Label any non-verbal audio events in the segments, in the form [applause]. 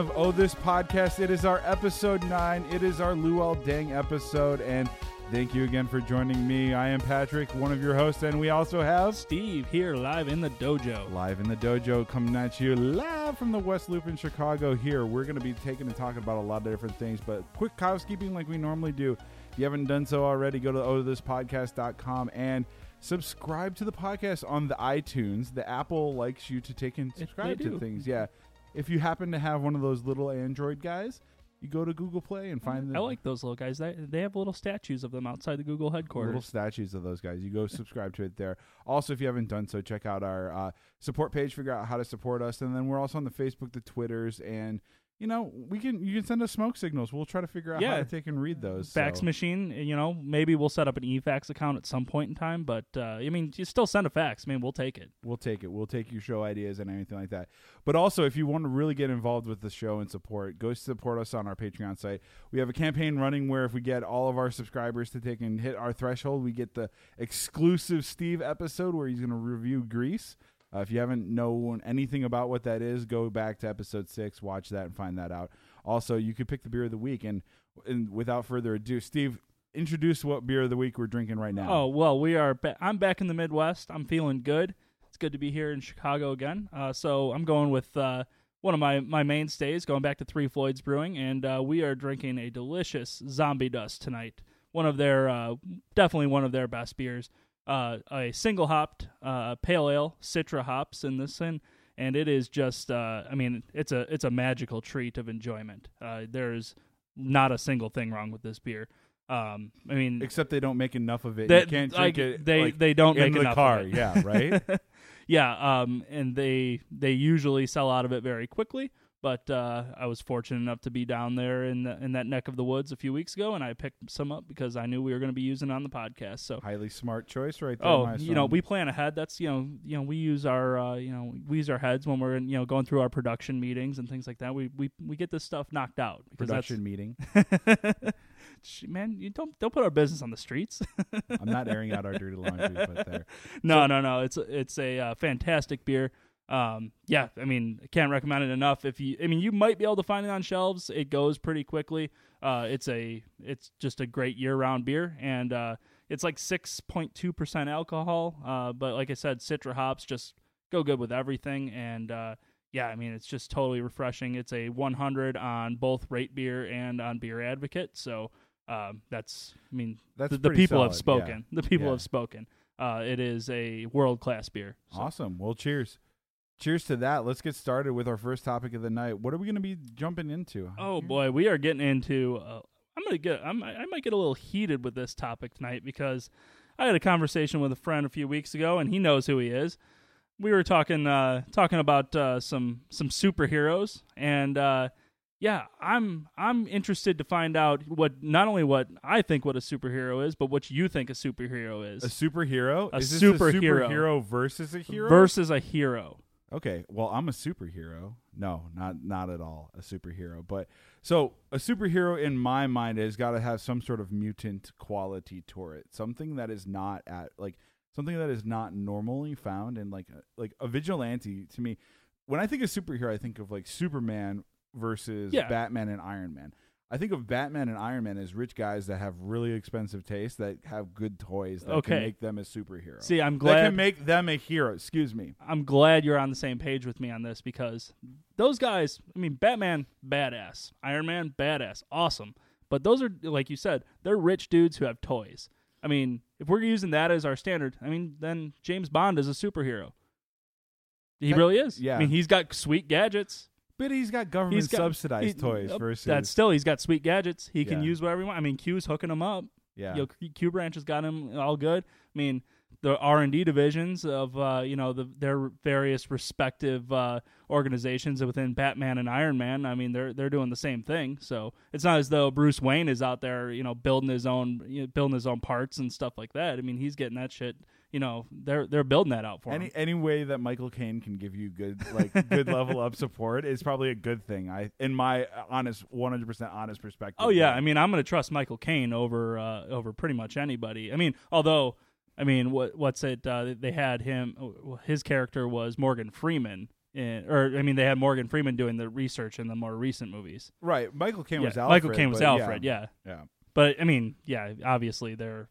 of Oh This Podcast. It is our episode nine. It is our Luol Deng episode, and thank you again for joining me. I am Patrick, one of your hosts, and we also have Steve here live in the dojo. live in the dojo coming at you live from the West Loop in Chicago. Here, we're going to be taking and talking about a lot of different things, but quick housekeeping like we normally do. If you haven't done so already, go to ohthispodcast.com and subscribe to the podcast on the iTunes. The Apple likes you to take and subscribe to things. Yeah. If you happen to have one of those little Android guys, you go to Google Play and find them. I like those little guys. They, they have little statues of them outside the Google headquarters. little statues of those guys. You go subscribe to it there. Also, if you haven't done so, check out our uh, support page. Figure out how to support us, and then we're also on the Facebook, the Twitters, and you know we can you can send us smoke signals. We'll try to figure out how Yeah. to take and read those. fax so. machine, you know, maybe we'll set up an e-fax account at some point in time, but uh, I mean, you still send a fax. I mean, we'll take it. We'll take it. We'll take your show ideas and anything like that. But also, if you want to really get involved with the show and support, go support us on our Patreon site. We have a campaign running where if we get all of our subscribers to take and hit our threshold, we get the exclusive Steve episode where he's going to review Grease. Uh, if you haven't known anything about what that is, go back to episode six, watch that, and find that out. Also, you could pick the beer of the week. And, and without further ado, Steve, introduce what beer of the week we're drinking right now. Oh well, we are. Ba- I'm back in the Midwest. I'm feeling good. It's good to be here in Chicago again. Uh, so I'm going with uh, one of my my mainstays, going back to Three Floyds Brewing, and uh, we are drinking a delicious Zombie Dust tonight. One of their uh, definitely one of their best beers. Uh, a single hopped uh, pale ale, Citra hops in this one, and it is just. Uh, I mean, it's a it's a magical treat of enjoyment. Uh, there's not a single thing wrong with this beer. Um, I mean, Except they don't make enough of it. They, you can't like, drink it. They like, they don't make the enough car. Of it. Yeah, right. [laughs] yeah. Um, and they they usually sell out of it very quickly. But uh, I was fortunate enough to be down there in the, in that neck of the woods a few weeks ago, and I picked some up because I knew we were going to be using it on the podcast. So. Highly smart choice, right there. Oh, my you know, we plan ahead. That's you know, you know, we use our, uh, you know, we use our heads when we're you know going through our production meetings and things like that. We we we get this stuff knocked out because production meeting. [laughs] man. You don't don't put our business on the streets. I'm not airing out our dirty laundry, but there. [laughs] No, no, no. It's it's a uh, fantastic beer. Um, yeah, I mean, I can't recommend it enough. If you, I mean, you might be able to find it on shelves. It goes pretty quickly. Uh, it's a, it's just a great year-round beer, and uh, it's like six point two percent alcohol. Uh, but like I said, Citra hops just go good with everything, and uh, yeah, I mean, it's just totally refreshing. It's a 100 on both Rate Beer and on Beer Advocate. So um, that's, I mean, That's the, the people have solid, yeah. spoken. The people Yeah. have spoken. Uh, it is a world class beer. So- Awesome. Well, cheers. Cheers to that. Let's get started with our first topic of the night. What are we going to be jumping into? Oh boy, we are getting into. Uh, I'm gonna get. I'm, I might get a little heated with this topic tonight because I had a conversation with a friend a few weeks ago, and he knows who he is. We were talking uh, talking about uh, some some superheroes, and uh, yeah, I'm I'm interested to find out what not only what I think what a superhero is, but what you think a superhero is A superhero? A is this superhero. a superhero versus a hero? versus a hero. Okay, well, I'm a superhero. No, not not at all a superhero. But so a superhero in my mind has got to have some sort of mutant quality to it. Something that is not at like something that is not normally found in like a, like a vigilante to me. When I think of superhero, I think of like Superman versus Yeah. Batman and Iron Man. I think of Batman and Iron Man as rich guys that have really expensive taste that have good toys that Okay. can make them a superhero. See, I'm that glad can make them a hero. Excuse me. I'm glad you're on the same page with me on this because those guys, I mean, Batman, badass. Iron Man, badass. Awesome. But those are, like you said, they're rich dudes who have toys. I mean, if we're using that as our standard, I mean, then James Bond is a superhero. He That- really is. yeah. I mean, he's got sweet gadgets. But he's got government He's got- subsidized he- toys versus That's still, he's got sweet gadgets. He can Yeah. use whatever he wants. I mean, Q's hooking him up. yeah. you know, Q- Q Branch has got him all good. I mean, the R and D divisions of uh, you know the, their various respective uh, organizations within Batman and Iron Man. I mean, they're they're doing the same thing. So it's not as though Bruce Wayne is out there, you know, building his own you know, building his own parts and stuff like that. I mean, he's getting that shit. You know, they're they're building that out for him. any any way that Michael Caine can give you good like good [laughs] level of support is probably a good thing. I in my honest 100% honest perspective. Oh yeah, I mean, I'm going to trust Michael Caine over uh, over pretty much anybody. I mean, although I mean, what what's it? Uh, they had him. His character was Morgan Freeman in, or I mean, they had Morgan Freeman doing the research in the more recent movies. Right. Michael Caine Yeah, was Alfred. Michael Caine was Alfred. Yeah. Yeah. Yeah. but I mean, yeah, obviously they're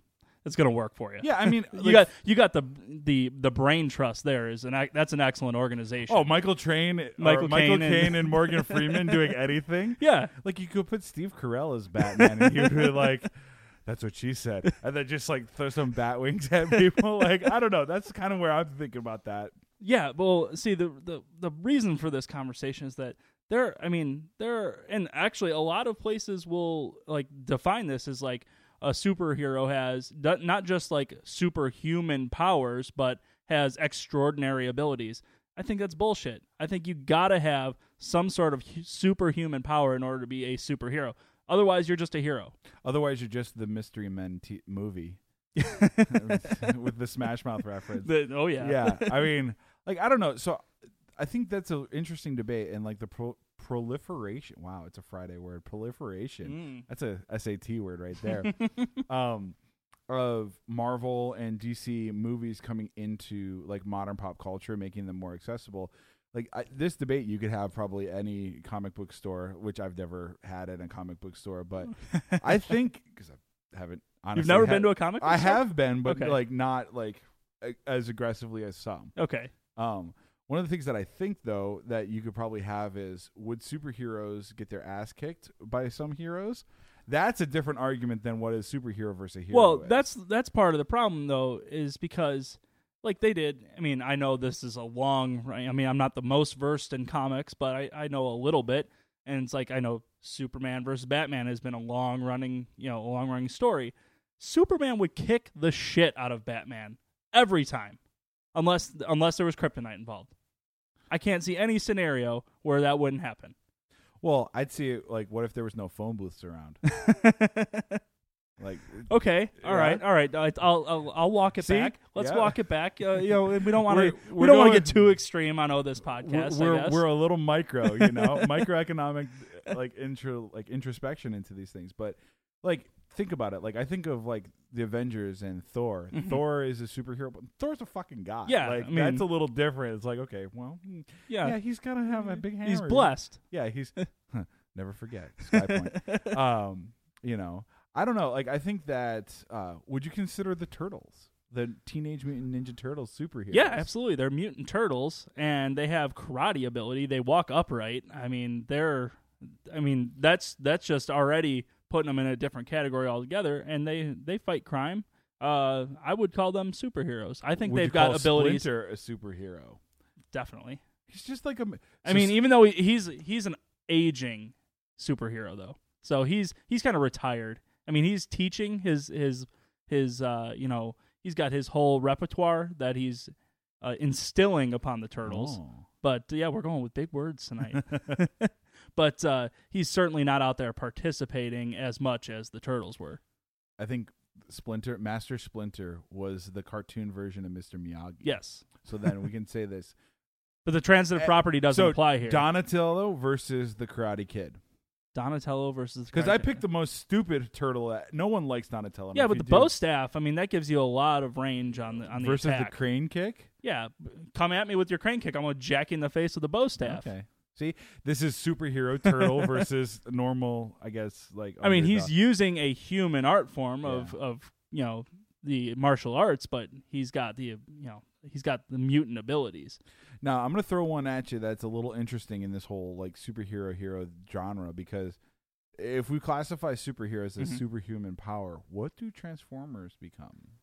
it's gonna work for you. Yeah, I mean, [laughs] You like, got you got the the the brain trust there is an ac- that's an excellent organization. oh Michael Train, Michael Michael, Caine and- and [laughs] Morgan Freeman doing anything. yeah, Like you could put Steve Carell as Batman, and he would be like, [laughs] "That's what she said," and then just like throw some bat wings at people. Like I don't know. That's kind of where I'm thinking about that. Yeah, well, see the the the reason for this conversation is that there I mean, there and actually a lot of places will like define this as like a superhero has not just like superhuman powers but has extraordinary abilities. I think that's bullshit. I think you got to have some sort of superhuman power in order to be a superhero. Otherwise, you're just a hero. Otherwise, you're just the Mystery Men t- movie [laughs] with the Smash Mouth reference. The- oh yeah. yeah, I [laughs] mean, like I don't know. So I think that's an interesting debate, and like the pro- proliferation. Wow, it's a Friday word. Proliferation. Mm. That's a SAT word right there. [laughs] um, of Marvel and DC movies coming into like modern pop culture, making them more accessible. Like I, this debate, you could have probably any comic book store, which I've never had at a comic book store, but I [laughs] think because I haven't. Honestly You've never had- been to a comic book I store? have been, but Okay. like not like a- as aggressively as some. Okay. Um, one of the things that I think though that you could probably have is would superheroes get their ass kicked by some heroes? That's a different argument than what is superhero versus hero. Well, is. that's that's part of the problem though, is because like they did. I mean, I know this is a long. I mean, I'm not the most versed in comics, but I I know a little bit, and it's like I know Superman versus Batman has been a long running, you know, a long running story. Superman would kick the shit out of Batman every time, unless unless there was kryptonite involved. I can't see any scenario where that wouldn't happen. well, I'd see it like what if there was no phone booths around? [laughs] like Okay, all Yeah. right, all right. I'll I'll, I'll walk it See? back. Let's Yeah. walk it back. Uh, you know, we don't [laughs] want to we don't want to get too extreme on oh this podcast. we're I guess. we're a little micro, you know, [laughs] microeconomic like intro like introspection into these things. But like think about it. Like I think of like the Avengers and Thor. Mhm. Thor is a superhero, but Thor's a fucking god. Yeah, like I mean- that's a little different. It's like okay, well, hmm, yeah, yeah, he's gotta have a big hammer. he's blessed. Yeah, he's [laughs] never forget Sky Point. [laughs] um, you know, I don't know. Like I think that uh, would you consider the turtles, the Teenage Mutant Ninja Turtles superheroes? Yeah, absolutely. They're mutant turtles, and they have karate ability. They walk upright. I mean, they're. I mean, that's that's just already putting them in a different category altogether. And they they fight crime. Uh, I would call them superheroes. I think Would they've got abilities. Splinter a superhero. Definitely. He's just like a. I mean, even though he, he's he's an aging superhero though, so he's he's kind of retired. I mean, he's teaching his his his uh you know he's got his whole repertoire that he's uh, instilling upon the turtles. Oh. But yeah, we're going with big words tonight. [laughs] but uh, he's certainly not out there participating as much as the turtles were. I think Splinter, Master Splinter, was the cartoon version of Mr. Miyagi. Yes, So then we can say this: [laughs] but the transitive Uh, property doesn't so apply here. Donatello versus the Karate Kid. Donatello versus Because I picked the most stupid turtle. At, no one likes Donatello. yeah, but the do- bow staff. I mean, that gives you a lot of range on the on the versus attack. the crane kick. Yeah, come at me with your crane kick. I'm gonna jack you in the face with the bow staff. Okay. See, this is superhero turtle [laughs] versus normal. I guess like. I mean, he's using a human art form of of you know the martial arts, but he's got the you know he's got the mutant abilities. Now I'm gonna throw one at you that's a little interesting in this whole like superhero hero genre because if we classify superheroes as Mhm. superhuman power, what do Transformers become?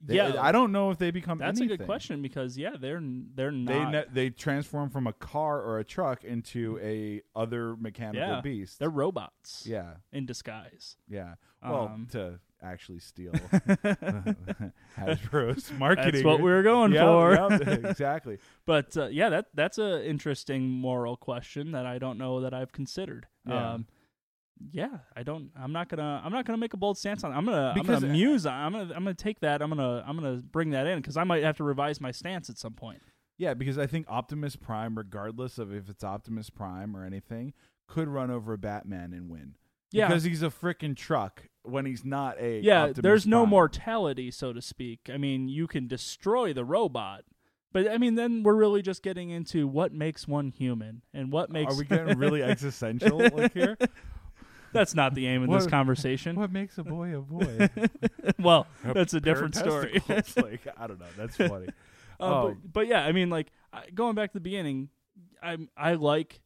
They- yeah, I don't know if they become. that's a good question because yeah, they're they're They not ne- they transform from a car or a truck into a other mechanical Yeah, beast. they're robots yeah, in disguise. yeah. Well, Um, to actually steal [laughs] [laughs] Hasbro's marketing. That's what we were going Yep, for. yep, [laughs] exactly. But uh, yeah, that that's an interesting moral question that I don't know that I've considered. Yeah. Um, yeah, I don't. I'm not gonna. I'm not gonna make a bold stance on. It. I'm gonna. Because- I'm gonna uh, muse. I'm gonna. I'm gonna take that. I'm gonna. I'm gonna bring that in because I might have to revise my stance at some point. Yeah, because I think Optimus Prime, regardless of if it's Optimus Prime or anything, could run over Batman and win. Yeah. because he's a freaking truck when he's not a. yeah, Optimus there's no mortality, so to speak. I mean, you can destroy the robot, But I mean, then we're really just getting into what makes one human and what makes. Are we getting really [laughs] existential like here? That's not the aim of this What- conversation. What makes a boy a boy? [laughs] well, A that's a pair of different story. testicles. [laughs] like I don't know. That's funny. [laughs] Uh, Oh. but, but yeah, I mean, like I- going back to the beginning, I I like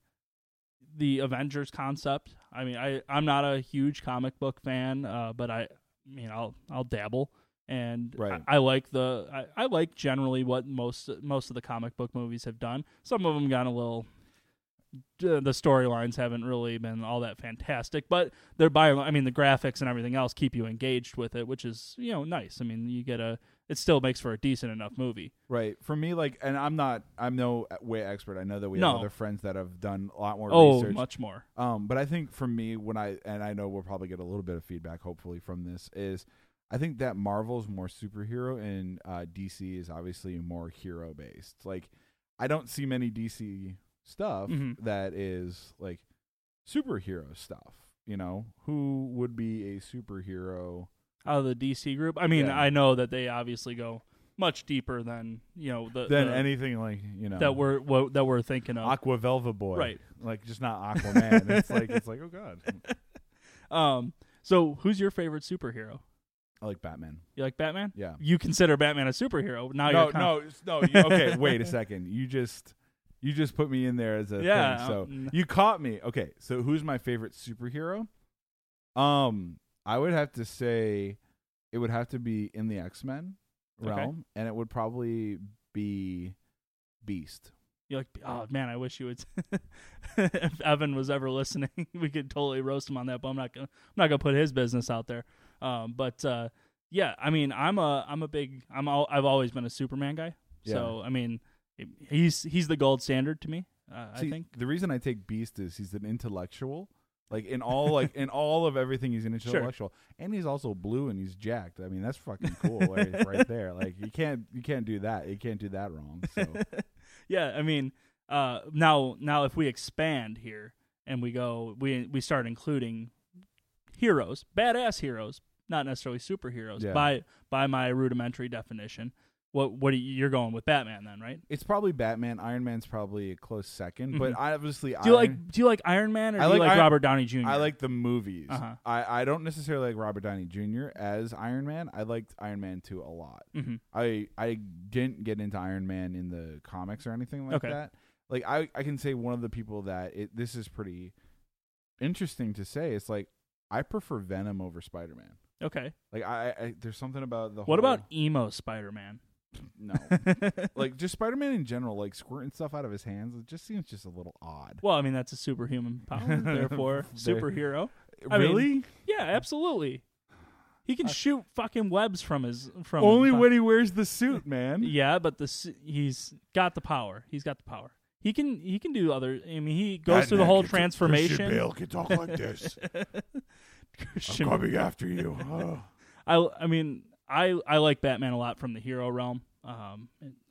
the Avengers concept. I mean, I I'm not a huge comic book fan, uh, but I, I mean, I'll I'll dabble, and Right. I, I like the I, I like generally what most most of the comic book movies have done. Some of them got a little. The storylines haven't really been all that fantastic, but they're by. I mean, the graphics and everything else keep you engaged with it, which is you know nice. I mean, you get a. It still makes for a decent enough movie. Right. For me, like, and I'm not. I'm no way expert. I know that we No. have other friends that have done a lot more Oh, research. much more. Um, but I think for me, when I and I know we'll probably get a little bit of feedback, hopefully from this, is I think that Marvel's more superhero and uh, DC is obviously more hero based. Like, I don't see many DC stuff Mhm. that is like superhero stuff. You know, who would be a superhero? out of the DC group. I mean, Yeah. I know that they obviously go much deeper than you know the, Than the- anything like you know that we're what, that we're thinking of. Aqua Velva Boy, Right. Like just not Aquaman. it's like it's like oh god, [laughs] Um, so who's your favorite superhero? I like Batman. You like Batman? Yeah. You consider Batman a superhero? Now no, you're con- no, no. You, okay, wait a second. You just you just put me in there as a Yeah, thing. So um, you caught me. Okay, so who's my favorite superhero? Um, I would have to say it would have to be in the X Men Okay. realm, and it would probably be Beast. You're like? Oh man, I wish you would. [laughs] if Evan was ever listening, [laughs] we could totally roast him on that. But I'm not gonna. I'm not gonna put his business out there. Um, but uh, yeah, I mean, I'm a. I'm a big. I'm. All, I've always been a Superman guy. So I mean, he's he's the gold standard to me. Uh, I think. the reason I take Beast is he's an intellectual. Like in all like in all of everything he's an Sure. intellectual. And he's also blue and he's jacked. I mean, that's fucking cool right, right [laughs] there. Like you can't you can't do that. You can't do that wrong. So [laughs] yeah, I mean, uh, now now if we expand here and we go, we we start including heroes, badass heroes, not necessarily superheroes. Yeah. By by my rudimentary definition, what what are you, you're going with Batman then, right? it's probably Batman. Iron Man's probably a close 2nd but Mhm. obviously Do you Iron, like do you like Iron Man or I do you like like Iron- Robert Downey Jr.? I like the movies. Uh-huh. I, I don't necessarily like Robert Downey Jr. as Iron Man. I liked Iron Man 2 a lot. hmm I I didn't get into Iron Man in the comics or anything like Okay. that. Like I I can say one of the people that it this is pretty interesting to say. It's like I prefer Venom over Spider Man. Okay. Like I, I there's something about the What whole- about emo Spider Man? No [laughs] like just Spider Man in general like squirting stuff out of his hands it just seems just a little odd. well, I mean that's a superhuman power, [laughs] therefore superhero. I mean, really? Yeah, absolutely. He can shoot fucking webs from his from Only his- when he wears the suit, man. Yeah, but the s- he's got the power. He's got the power. He can he can do other. I mean, he goes through the whole transformation. Bale can talk like this. [laughs] Christian- after you. Oh. I I mean, I I like Batman a lot from the hero realm. Um,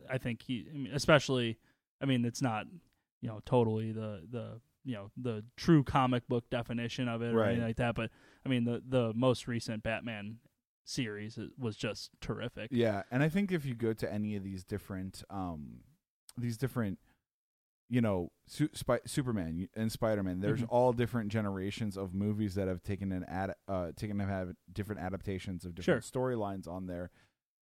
I think he, I mean, especially. I mean, it's not you know totally the the you know the true comic book definition of it or anything like that. But I mean, the the most recent Batman series was just terrific. Yeah, and I think if you go to any of these different, um, these different, you know, su- Spi- Superman and Spider Man, there's Mhm. all different generations of movies that have taken an ad, uh, taken have different adaptations of different storylines on there.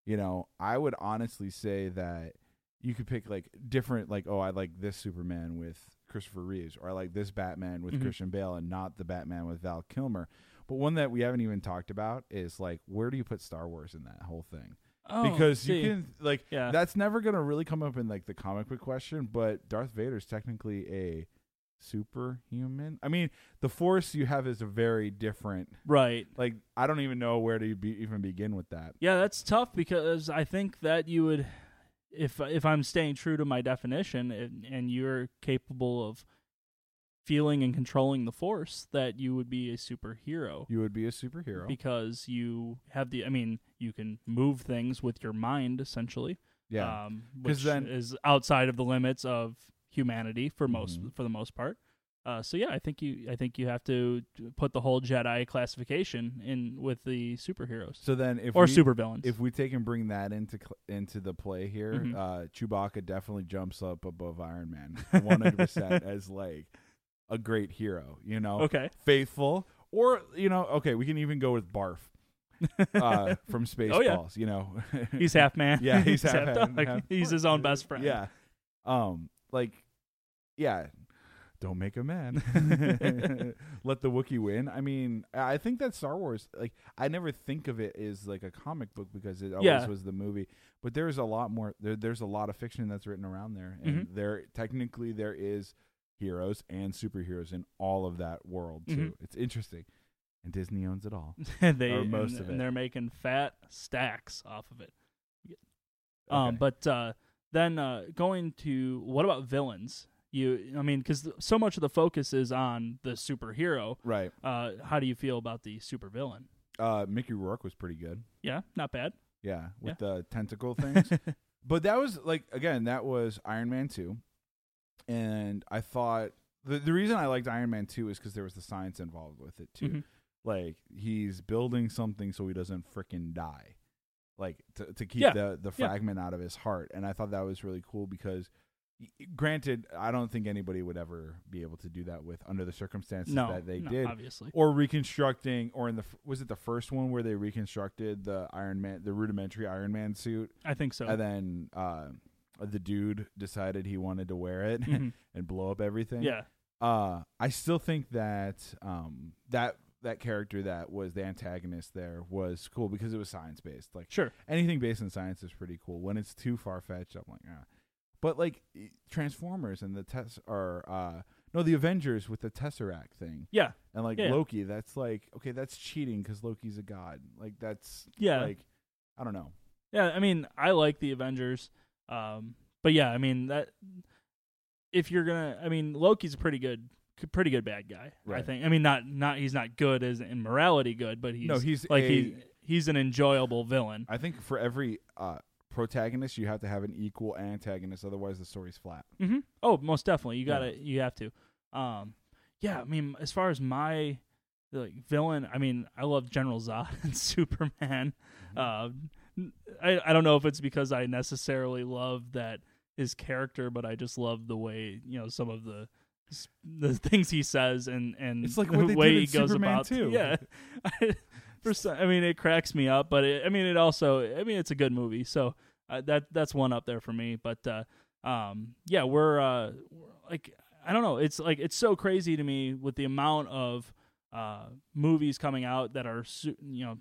You know, I would honestly say that you could pick like different, like, oh, I like this Superman with Christopher Reeves, or I like this Batman with Mhm. Christian Bale, and not the Batman with Val Kilmer. But one that we haven't even talked about is like, where do you put Star Wars in that whole thing? Oh, because see. you can like Yeah. that's never gonna really come up in like the comic book question but darth vader's technically a superhuman i mean the force you have is a very different right. like i don't even know where to be, even begin with that Yeah, that's tough because I think that you would, if if I'm staying true to my definition, and, and you're capable of feeling and controlling the force, that you would be a superhero you would be a superhero because you have the. I mean, you can move things with your mind, essentially. yeah um, 'Cause which then- is outside of the limits of humanity for most Mhm. for the most part. Uh, so yeah, I think you I think you have to put the whole Jedi classification in with the superheroes So then, if or we, supervillains. if we take and bring that into cl- into the play here, Mhm. uh, Chewbacca definitely jumps up above Iron Man, one hundred percent [laughs] as like a great hero. You know, okay, faithful, or you know, okay, we can even go with Barf uh, [laughs] from Spaceballs. Oh, yeah. You know, [laughs] he's half man. Yeah, he's half man, dog. half- He's his own best friend. yeah, um, like yeah. Don't make a man. [laughs] Let the Wookiee win. I mean, I think that Star Wars, like, I never think of it as like a comic book because it always Yeah. was the movie. But there's a lot more. There, there's a lot of fiction that's written around there, and Mhm. there technically there is heroes and superheroes in all of that world too. Mhm. It's interesting, and Disney owns it all. [laughs] they Or most and, of and it. they're making fat stacks off of it. Um, Okay. but uh, then uh, going to what about villains? You, I mean, because so much of the focus is on the superhero. right, Uh, how do you feel about the supervillain? uh, Mickey Rourke was pretty good. Yeah, not bad. Yeah, with the tentacle [laughs] things. but that was like again, that was Iron Man two, and I thought the the reason I liked Iron Man two is because there was the science involved with it too. Mhm. Like he's building something so he doesn't frickin' die, like to to keep Yeah. the the Yeah. fragment out of his heart. And I thought that was really cool because. Granted, I don't think anybody would ever be able to do that with under the circumstances No, that they no, did obviously. or reconstructing or in the was it the first one where they reconstructed the iron man the rudimentary iron man suit I think so. and then uh the dude decided he wanted to wear it Mhm. [laughs] and blow up everything Yeah, uh i still think that um that that character that was the antagonist there was cool because it was science based like sure. anything based in science is pretty cool when it's too far fetched i'm like ah. but like transformers and the test are uh no the avengers with the tesseract thing Yeah, and like Yeah. Loki, that's like okay, that's cheating because Loki's a god. Like that's yeah, like I don't know. yeah. I mean, I like the Avengers. Um, but yeah, I mean that if you're gonna, I mean, Loki's a pretty good, pretty good bad guy. I think. I mean, not not he's not good as in morality good, but he's no, he's like a, he he's an enjoyable villain. I think for every uh, protagonist, you have to have an equal antagonist. Otherwise, the story's flat. Mm-hmm. Oh, most definitely. You gotta, you have to. Um, yeah. I mean, as far as my like villain, I mean, I love General Zod [laughs] and Superman. Uh, I I don't know if it's because I necessarily love that his character, but I just love the way you know some of the the [laughs] things he says and and It's like the [laughs] way he goes Superman about too. [laughs] Yeah. For some, I mean, it cracks me up, but it, I mean, it also, I mean, it's a good movie, so uh, that that's one up there for me. But uh, um, yeah, we're, uh, we're like, I don't know, it's like it's so crazy to me with the amount of uh, movies coming out that are, you know,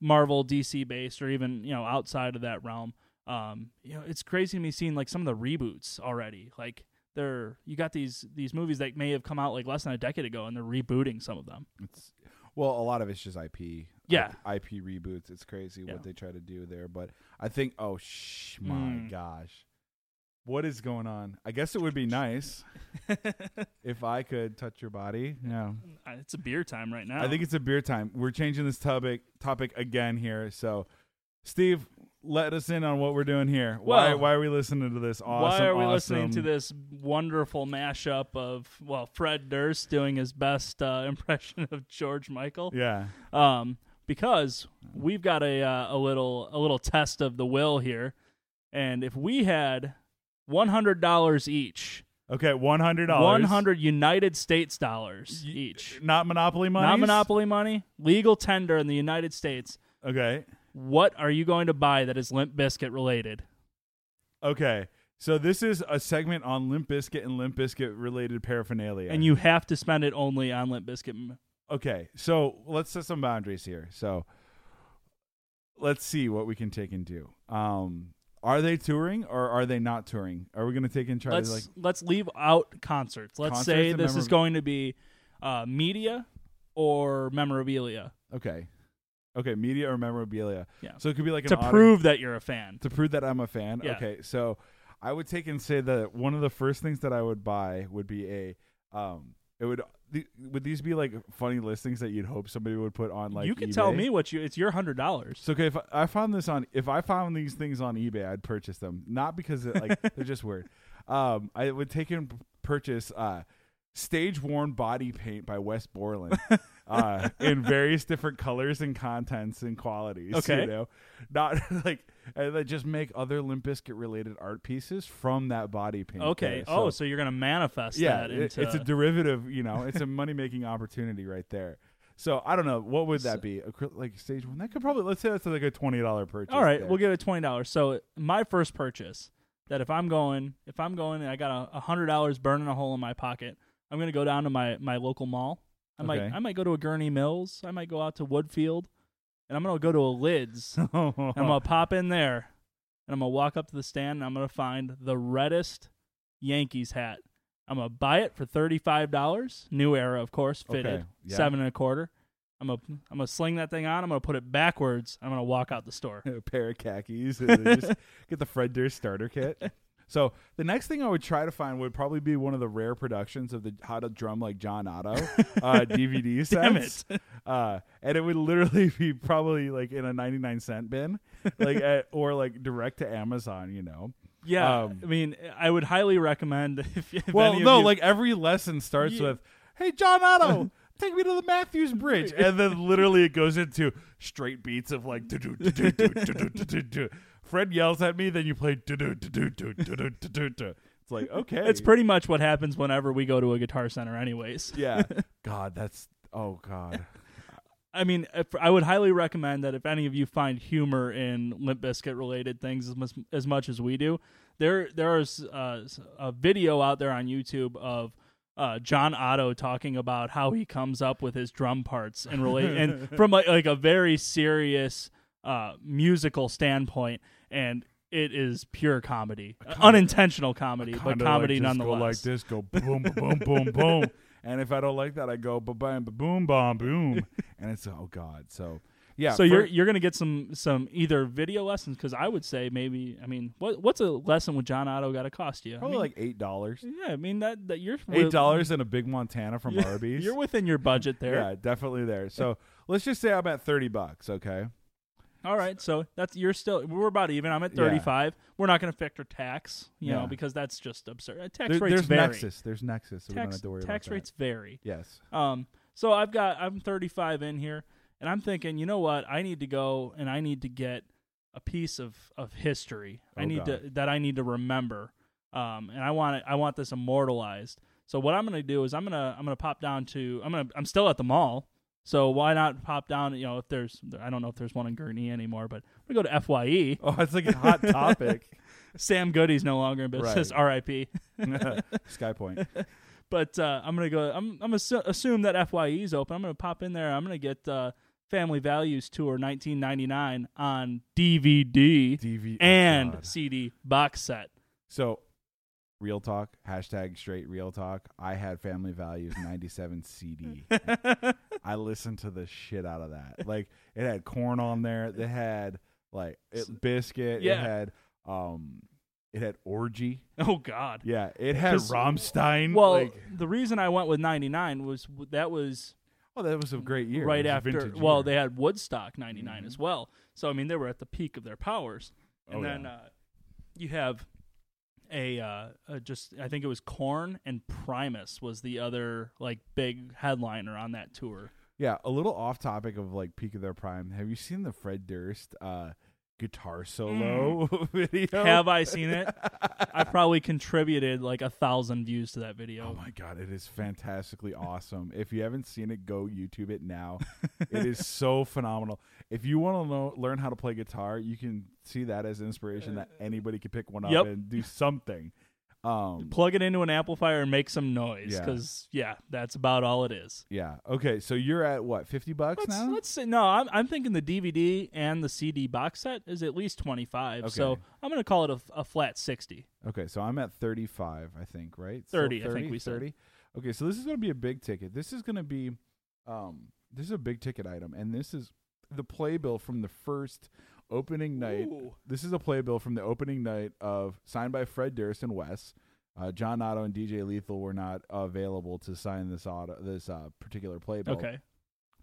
Marvel, DC based, or even you know outside of that realm. Um, you know, it's crazy to me seeing like some of the reboots already, like. They're you got these these movies that may have come out like less than a decade ago, and they're rebooting some of them. It's well, a lot of it's just IP. Yeah. IP, reboots. It's crazy Yeah. what they try to do there, but I think oh sh my Mm. gosh. What is going on? I guess it would be nice [laughs] if I could touch your body. Yeah. Uh, it's a beer time right now. I think it's a beer time. We're changing this topic topic again here. So, Steve, let us in on what we're doing here. why Well, why are we listening to this awesome? Why are we listening to this wonderful mashup of well, Fred Durst doing his best uh, [laughs] impression of George Michael? Yeah. Um, because we've got a uh, a little a little test of the will here, and if we had one hundred dollars each, Okay, one hundred dollars. one hundred United States dollars each, Not monopoly money. not monopoly money, legal tender in the United States. Okay. What are you going to buy that is Limp Bizkit related? Okay. So this is a segment on Limp Bizkit and Limp Bizkit related paraphernalia. And you have to spend it only on Limp Bizkit. Okay, so let's set some boundaries here. So let's see what we can take and do. Um, are they touring or are they not touring? Are we going to take and try let's to like? let's leave out concerts. Let's Concerts say and this is memorab- going to be uh, media or memorabilia. Okay, okay, media or memorabilia. Yeah. So it could be like an to prove that you're a fan. to prove that I'm a fan. Yeah. Okay, so I would take and say that one of the first things that I would buy would be a um. It would th- would these be like funny listings that you'd hope somebody would put on like you can tell me what you. It's your hundred dollars. So okay, if I, I found this on, if I found these things on eBay, I'd purchase them. Not because it, like [laughs] they're just weird. Um, I would take and purchase uh, stage worn body paint by Wes Borland [laughs] uh, in various different colors and contents and qualities. Okay. You know, not [laughs] like and they just make other Limp Bizkit related art pieces from that body paint. Okay. there. oh, so you're gonna manifest yeah, that into it's a derivative. You know, it's a money making opportunity right there. So I don't know what would that be? Like stage one? That could probably let's say that's like a twenty dollar purchase. All right, there. we'll give it twenty dollars. So my first purchase that if I'm going, if I'm going and I got a hundred dollars burning a hole in my pocket, I'm gonna go down to my my local mall. I might I might go to a Gurnee Mills. I might go out to Woodfield, and I'm gonna go to a Lids. and [laughs] I'm gonna pop in there, and I'm gonna walk up to the stand, and I'm gonna find the reddest Yankees hat. I'm gonna buy it for thirty five dollars, new era, of course, fitted, Okay, yeah. seven and a quarter. I'm gonna I'm gonna sling that thing on. I'm gonna put it backwards. I'm gonna walk out the store. [laughs] a pair of khakis and just [laughs] get the Fred Durst starter kit. So the next thing I would try to find would probably be one of the rare productions of the How to Drum Like John Otto uh, DVD [laughs] Damn sets. Uh, and it would literally [laughs] be probably like in a 99 cent bin, like [laughs] at, or like direct to Amazon, you know. Yeah, Um, I mean, I would highly recommend if, if well, no, you- like every lesson starts Yeah. with, "Hey, John Otto, take me to the Mathews Bridge," and then literally it goes into straight beats of like, Fred yells at me, then you play. "Do-do, do-do, do-do, do-do, do." It's like [laughs] okay, it's pretty much what happens whenever we go to a guitar center, anyways. [laughs] yeah. [laughs] God, that's oh god. I mean, if, I would highly recommend that if any of you find humor in Limp Bizkit related things as much, as much as we do, there there is uh, a video out there on YouTube of uh, John Otto talking about how he comes up with his drum parts and relate and from like like a very serious uh, musical standpoint, and it is pure comedy, unintentional comedy, but Kinda comedy like nonetheless. Go like this, go [laughs] boom, boom, boom, boom. And if I don't like that, I go ba bam, ba boom, bam, [laughs] boom. And it's oh god. So yeah. so for- you're you're gonna get some some either video lessons because I would say maybe I mean what what's a lesson with John Otto got to cost you? I probably mean, like eight dollars. yeah, I mean that that you're Eight dollars and a big Montana from [laughs] Arby's. You're within your budget there. Yeah, definitely there. So let's just say I'm at thirty bucks. Okay. All right, so that's you're still we're about even. I'm at Yeah. 35. We're not gonna factor tax, you Yeah. know, because that's just absurd. Uh, Tax There- rates there's vary. Nexus. There's Nexus. So Tax to tax rates vary. Yes. Um, so I've got I'm 35 in here, and I'm thinking, you know what? I need to go and I need to get a piece of of history. I Oh, need to that I need to remember. Um, and I want it. I want this immortalized. So what I'm gonna do is I'm gonna I'm gonna pop down to I'm gonna I'm still at the mall. So why not pop down? You know, if there's I don't know if there's one in Gurnee anymore, but I'm gonna go to FYE. Oh, it's like a hot [laughs] topic. Sam Goody's no longer in business. R.I.P. [laughs] [laughs] Sky Point. But uh, I'm gonna go. I'm I'm assu- assume that FYE is open. I'm gonna pop in there. I'm gonna get uh, Family Values Tour 1999 on DVD DV oh, and God. CD box set. So, real talk. Hashtag straight real talk. I had Family Values '97 CD. I listened to the shit out of that. Like it had Korn on there. It had like it, biscuit. Yeah. It had um, it had orgy. oh God. Yeah, it had Rammstein. Well, like, the reason I went with 99 was that was oh, that was a great year. right It was a after. Well, year. they had Woodstock 99 Mhm. as well. So I mean, they were at the peak of their powers. And Oh, then yeah. uh, you have a, uh, a just I think it was Korn and Primus was the other like big headliner on that tour. Yeah, a little off topic of like peak of their prime. Have you seen the Fred Durst uh, guitar solo [laughs] video? Mm. Have I seen it? [laughs] I probably contributed like a thousand views to that video. Oh my god, it is fantastically awesome. If you haven't seen it, go YouTube it now. it is [laughs] so phenomenal. If you want to know, learn how to play guitar, you can see that as inspiration that anybody could pick one up Yep. and do something. Um, Plug it into an amplifier and make some noise, Yeah. because yeah. that's about all it is. yeah. Okay, so you're at what, 50 bucks Let's now? let's say no. I'm I'm thinking the DVD and the CD box set is at least twenty five. So Okay. I'm gonna call it a, a flat sixty. Okay, so I'm at 35, I think, right? Still 30, I think we said. 30? Okay, so this is going to be a big ticket. This is going to be um this is a big ticket item and this is the playbill from the first opening night. This is a playbill from the opening night of signed by Fred Durst and Wes. Uh, John Otto and DJ Lethal were not available to sign this auto, this uh, particular playbill Okay.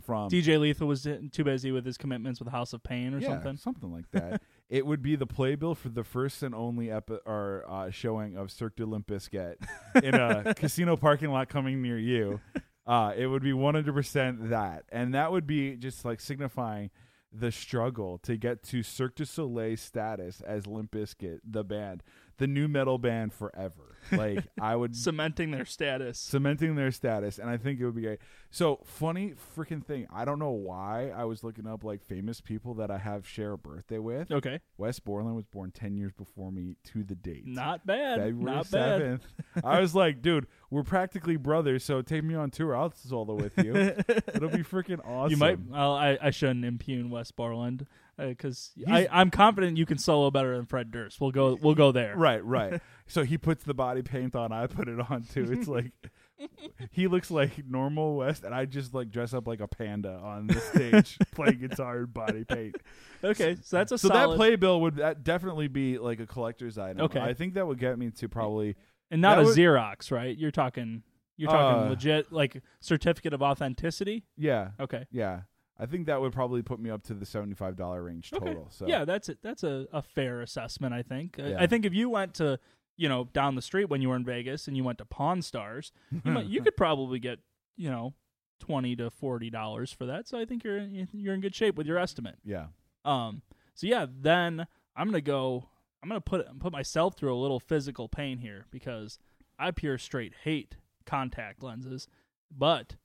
from DJ Lethal was too busy with his commitments with House of Pain or yeah, something. like that. [laughs] it would be the playbill for the first and only epi- or uh, showing of Cirque du Limp Bizkit in a [laughs] casino parking lot coming near you. [laughs] Uh, it would be 100% that. And that would be just like signifying the struggle to get to Cirque du Soleil status as Limp Bizkit, the band, the nu metal band forever. Like I would [laughs] cementing their status, cementing their status, and I think it would be great. So funny freaking thing. I don't know why I was looking up like famous people that I have share a birthday with. Okay, Wes Borland was born ten years before me to the date. Not bad. February Not bad. I was like, dude, we're practically brothers, so take me on tour. I'll solo with you. [laughs] It'll be freaking awesome. You might. Well, I, I shouldn't impugn Wes Borland because uh, I'm confident you can solo better than Fred Durst. We'll go. We'll go there. Right, [laughs] right. so he puts the body paint on. I put it on too. It's like [laughs] he looks like normal Wes, and I just like dress up like a panda on the stage [laughs] playing guitar and body paint. Okay, so that's a so solid. that playbill would that definitely be like a collector's item. Okay, I think that would get me to probably and not a would, Xerox, right? You're talking. You're talking uh, legit, like certificate of authenticity. Yeah. Okay. Yeah. I think that would probably put me up to the seventy-five dollar range total. Okay. So yeah, that's a, that's a, a fair assessment. I think. Yeah. I think if you went to you know down the street when you were in Vegas and you went to Pawn Stars, you, might, you [laughs] could probably get you know twenty to forty dollars for that. So I think you're you're in good shape with your estimate. Yeah. Um. So yeah, then I'm gonna go. I'm gonna put put myself through a little physical pain here because I pure straight hate contact lenses, but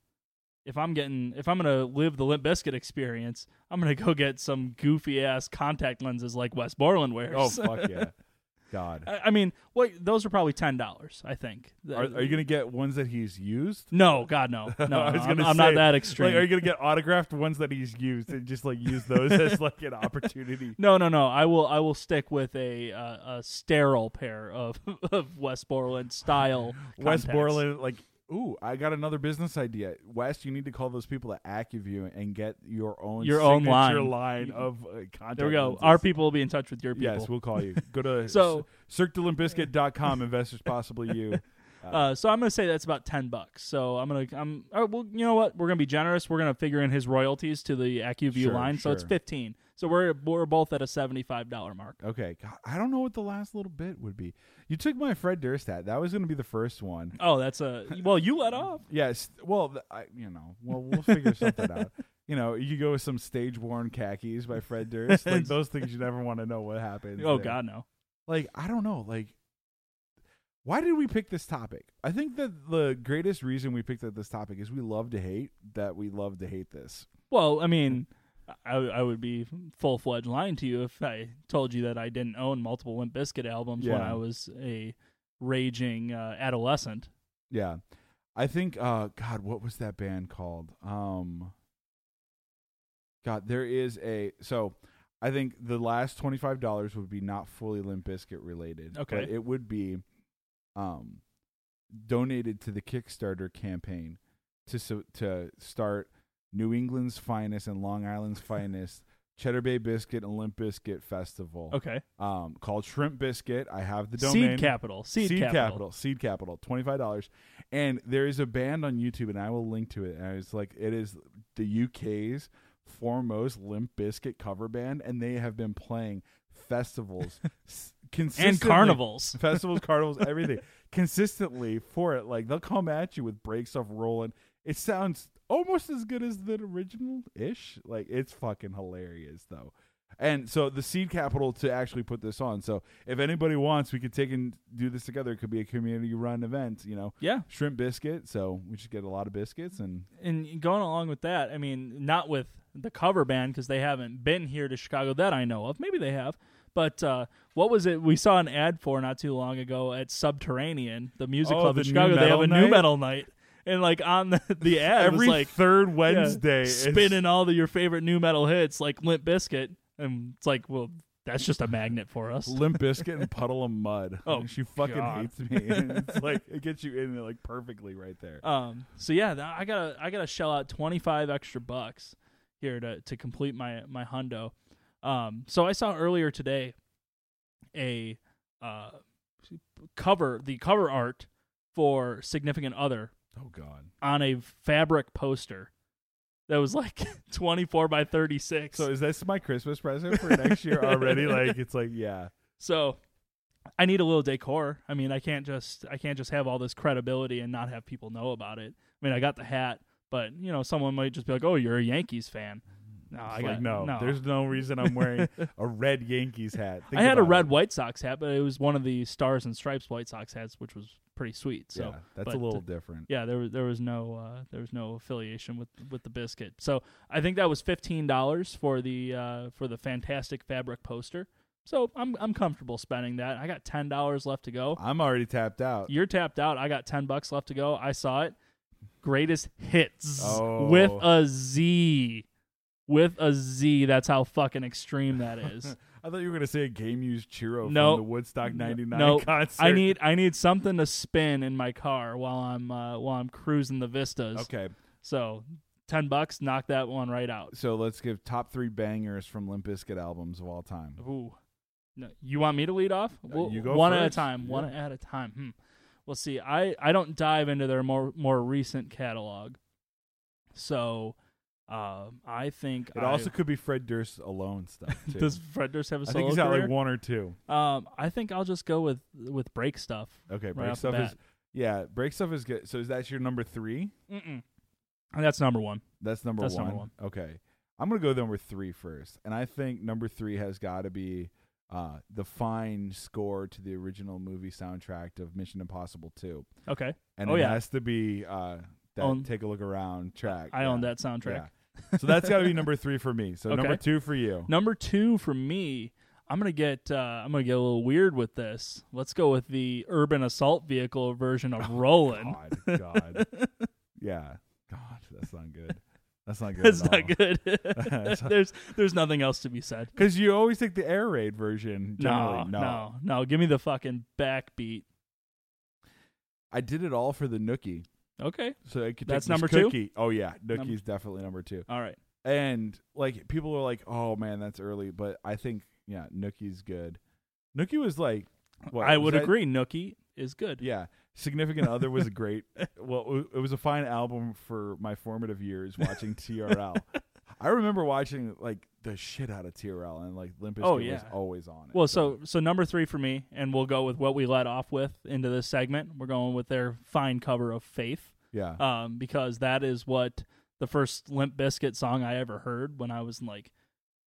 if I'm getting if I'm gonna live the Limp Bizkit experience, I'm gonna go get some goofy ass contact lenses like Wes Borland wears. Oh [laughs] fuck yeah, God. I, I mean, what those are probably ten dollars. I think. Are, are, you gonna get ones that he's used? No, God, no, [laughs] no. I'm, gonna I'm say, not that extreme. Like, are you gonna get autographed ones that he's used and just like use those as [laughs] like an opportunity? No, no, no. I will. I will stick with a uh, a sterile pair of of Wes Borland style. Wes contacts. Borland, like Ooh, I got another business idea. Wes, you need to call those people at Acuvue and get your own Your own line. line of uh, contact There we go. lenses. Our people will be in touch with your people. Yes, we'll call you. Go to [laughs] So- circtolimpbiscuit.com, investors possibly you. [laughs] Uh, so I'm gonna say that's about ten bucks. So I'm gonna I'm oh, well you know what we're gonna be generous. We're gonna figure in his royalties to the Acuvue Sure, line. So it's fifteen. So we're we're both at a seventy five dollar mark. Okay, God, I don't know what the last little bit would be. You took my Fred Durst hat. That was going to be the first one. Oh, that's a well you let [laughs] off. Yes. Well, th- I, you know, well, we'll figure something out. [laughs] You know, you go with some stage worn khakis by Fred Durst. Like those things, you never want to know what happened. Oh there. God no. Like I don't know. Like, why did we pick this topic? I think that the greatest reason we picked up this topic is we love to hate that we love to hate this. Well, I mean, I, I would be full fledged lying to you if I told you that I didn't own multiple Limp Bizkit albums when I was a raging uh, adolescent. Yeah. I think uh God, what was that band called? Um God, there is a so I think the last twenty five dollars would be not fully Limp Bizkit related. Okay. But it would be um donated to the Kickstarter campaign to so, to start New England's finest and Long Island's finest Cheddar Bay Biscuit and Limp Biscuit Festival. Okay. Um called Shrimp Biscuit. I have the domain Seed Capital. Seed, capital. Seed Capital, twenty five dollars. And there is a band on YouTube, and I will link to it. And it's like it is the UK's foremost Limp Bizkit cover band, and they have been playing festivals [laughs] s- And carnivals. festivals, carnivals, everything [laughs] consistently for it. Like they'll come at you with break stuff rolling. It sounds almost as good as the original ish. Like it's fucking hilarious though. And so the seed capital to actually put this on. So if anybody wants, we could take and do this together. It could be a community run event, you know. Yeah. Shrimp biscuit. So we should get a lot of biscuits and And going along with that, I mean, not with the cover band because they haven't been here to Chicago that I know of. Maybe they have. But uh, what was it we saw an ad for not too long ago at Subterranean, the music Oh, club the in Chicago? They have a nu metal night. And like on the, [laughs] the ad every was like third Wednesday is- spinning all of your favorite nu metal hits like Limp Bizkit. And it's like, well, that's just a magnet for us. Limp Bizkit and Puddle of Mudd. [laughs] Oh, she fucking God. hates me. And [laughs] it's like it gets you in there like perfectly right there. Um. So yeah, th- I gotta I gotta shell out twenty five extra bucks here to to complete my my hundo. Um. So I saw earlier today a uh cover the cover art for significant other Oh God. on a fabric poster that was like [laughs] 24 by 36. So is this my Christmas present for next year already? like it's like yeah. So I need a little decor. I mean, I can't just I can't just have all this credibility and not have people know about it. I mean, I got the hat, but you know, someone might just be like, "Oh, you're a Yankees fan." No, I like got no, no. There's no reason I'm wearing a red Yankees hat. [laughs] Think I had a red it. White Sox hat, but it was one of the Stars and Stripes White Sox hats, which was pretty sweet. So yeah, that's but, a little uh, different. yeah, there was there was no uh, there was no affiliation with with the Bizkit. So I think that was fifteen dollars for the uh, for the fantastic fabric poster. So I'm I'm comfortable spending that. I got ten dollars left to go. I'm already tapped out. You're tapped out. I got ten bucks left to go. I saw it. Greatest hits Oh. with a Z. With a Z. That's how fucking extreme that is. [laughs] I thought you were gonna say a game used churro No. from the Woodstock '99 no, concert. I need I need something to spin in my car while I'm uh, while I'm cruising the vistas. Okay, So ten bucks, knock that one right out. so let's give top three bangers from Limp Bizkit albums of all time. Ooh. No, you want me to lead off? Well, you go one at a first. time. One at a time. Hmm. Well, see, I I don't dive into their more more recent catalog, so um, I think It I, also could be Fred Durst alone stuff [laughs] too. does Fred Durst have a I solo think he's got career? like one or two. Um, I think I'll just go with with break stuff. Okay, break off the stuff is bat. yeah, break stuff is good. So is that your number three? Mm-mm. And that's number one. That's number That's one. number one. Okay, I'm gonna go number three first, and I think number three has got to be uh, the fine score to the original movie soundtrack of Mission Impossible Two, Okay, and Oh, it yeah. has to be uh, that "Take a Look Around" track. I own that soundtrack. So that's got to be number three for me. So Okay. number two for you. Number two for me, I'm gonna get uh, I'm gonna get a little weird with this. Let's go with the urban assault vehicle version of Rollin'. God, God, [laughs] yeah, God, that's not good. That's not good. That's at not all. good. That's [laughs] [laughs] there's there's nothing else to be said. Because you always take the air raid version. No, Generally. no, no, Give me the fucking backbeat. I did it all for the Nookie. Okay, So could take That's this number two? cookie. Oh yeah, Number- Nookie's definitely number two. all right. And like people are like, "Oh man, that's early," but I think yeah, Nookie's good. Nookie was like, what, I was would that- agree. Nookie is good. Yeah, Significant Other was a [laughs] great. Well, it was a fine album for my formative years watching TRL. [laughs] I remember watching like the shit out of TRL and like Limp Bizkit Oh, was always on it. Well, so so number three for me, and we'll go with what we let off with into this segment. We're going with their fine cover of Faith. yeah, um, because that is what the first Limp Bizkit song I ever heard when I was in like